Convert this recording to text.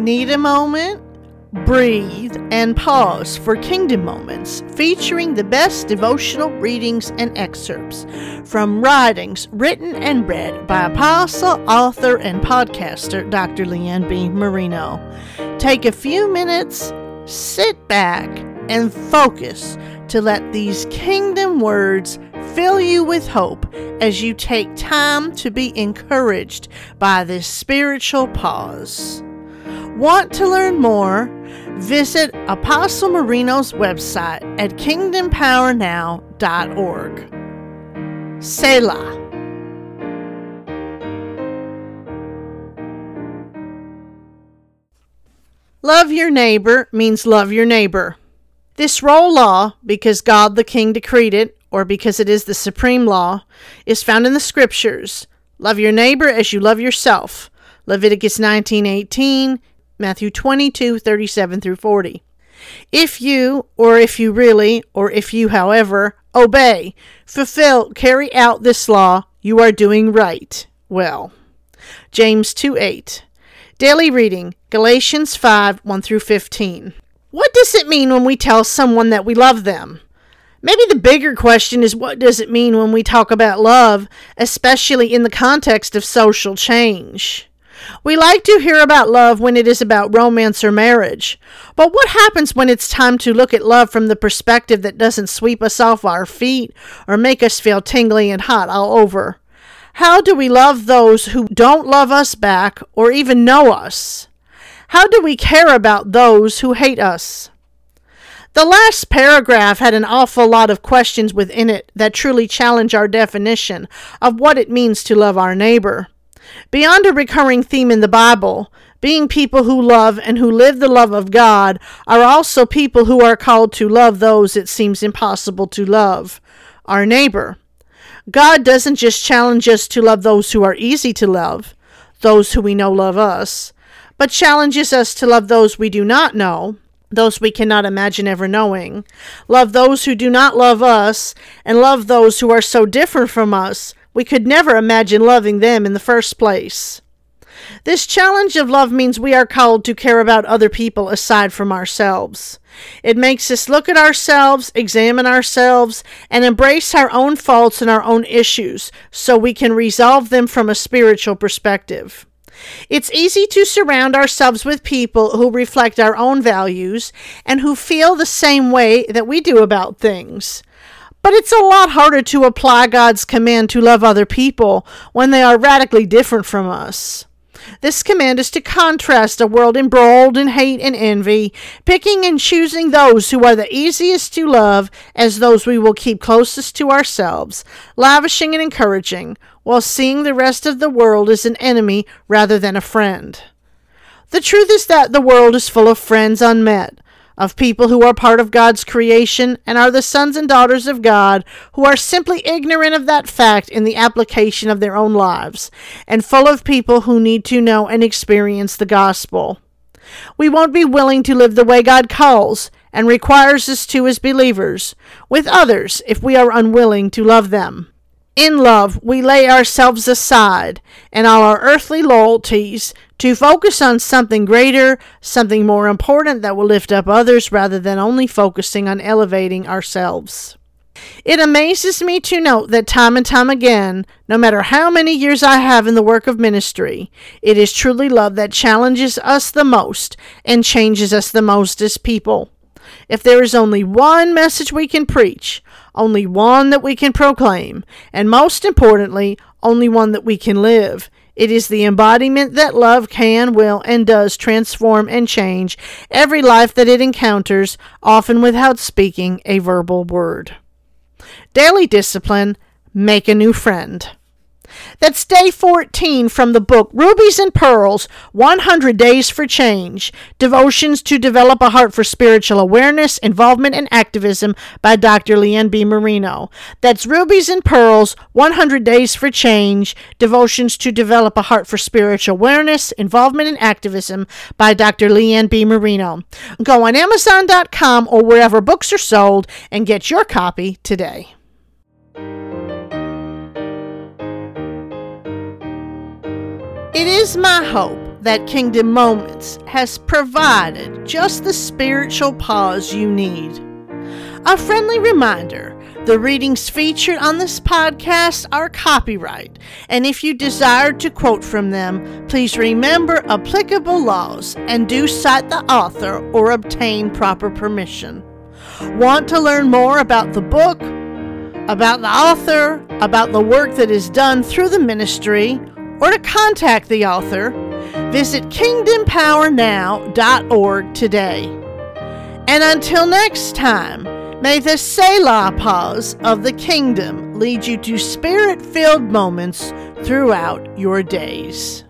Need a moment? Breathe and pause for Kingdom Moments, featuring the best devotional readings and excerpts from writings written and read by apostle, author, and podcaster Dr. Lee Ann B. Marino. Take a few minutes, sit back, and focus to let these kingdom words fill you with hope as you take time to be encouraged by this spiritual pause. Want to learn more? Visit Apostle Marino's website at kingdompowernow.org. Selah. Love your neighbor means love your neighbor. This royal law, because God the King decreed it, or because it is the supreme law, is found in the scriptures. Love your neighbor as you love yourself. Leviticus 19:18, Matthew 22:37 through 40. If you, or if you really, or if you, however, obey, fulfill, carry out this law, you are doing right. Well. James 2 8. Daily reading Galatians 5 1 through 15. What does it mean when we tell someone that we love them? Maybe the bigger question is what does it mean when we talk about love, especially in the context of social change? We like to hear about love when it is about romance or marriage. But what happens when it's time to look at love from the perspective that doesn't sweep us off our feet or make us feel tingly and hot all over? How do we love those who don't love us back or even know us? How do we care about those who hate us? The last paragraph had an awful lot of questions within it that truly challenge our definition of what it means to love our neighbor. Beyond a recurring theme in the Bible, being people who love and who live the love of God are also people who are called to love those it seems impossible to love, our neighbor. God doesn't just challenge us to love those who are easy to love, those who we know love us, but challenges us to love those we do not know, those we cannot imagine ever knowing, love those who do not love us, and love those who are so different from us we could never imagine loving them in the first place. This challenge of love means we are called to care about other people aside from ourselves. It makes us look at ourselves, examine ourselves, and embrace our own faults and our own issues so we can resolve them from a spiritual perspective. It's easy to surround ourselves with people who reflect our own values and who feel the same way that we do about things. But it's a lot harder to apply God's command to love other people when they are radically different from us. This command is to contrast a world embroiled in hate and envy, picking and choosing those who are the easiest to love as those we will keep closest to ourselves, lavishing and encouraging, while seeing the rest of the world as an enemy rather than a friend. The truth is that the world is full of friends unmet, of people who are part of God's creation and are the sons and daughters of God who are simply ignorant of that fact in the application of their own lives, and full of people who need to know and experience the gospel. We won't be willing to live the way God calls and requires us to as believers with others if we are unwilling to love them. In love, we lay ourselves aside and all our earthly loyalties to focus on something greater, something more important that will lift up others rather than only focusing on elevating ourselves. It amazes me to note that time and time again, no matter how many years I have in the work of ministry, it is truly love that challenges us the most and changes us the most as people. If there is only one message we can preach, only one that we can proclaim, and most importantly, only one that we can live, it is the embodiment that love can, will, and does transform and change every life that it encounters, often without speaking a verbal word. Daily discipline, make a new friend. That's day 14 from the book Rubies and Pearls 100 Days for Change Devotions to Develop a Heart for Spiritual Awareness, Involvement, and Activism by Dr. Lee Ann B. Marino. That's Rubies and Pearls 100 Days for Change Devotions to Develop a Heart for Spiritual Awareness, Involvement, and Activism by Dr. Lee Ann B. Marino. Go on Amazon.com or wherever books are sold and get your copy today. It is my hope that Kingdom Moments has provided just the spiritual pause you need. A friendly reminder the readings featured on this podcast are copyright, and if you desire to quote from them, please remember applicable laws and do cite the author or obtain proper permission. Want to learn more about the book, about the author, about the work that is done through the ministry, or to contact the author? Visit kingdompowernow.org today. And until next time, May the Selah pause of the kingdom lead you to spirit filled moments throughout your days.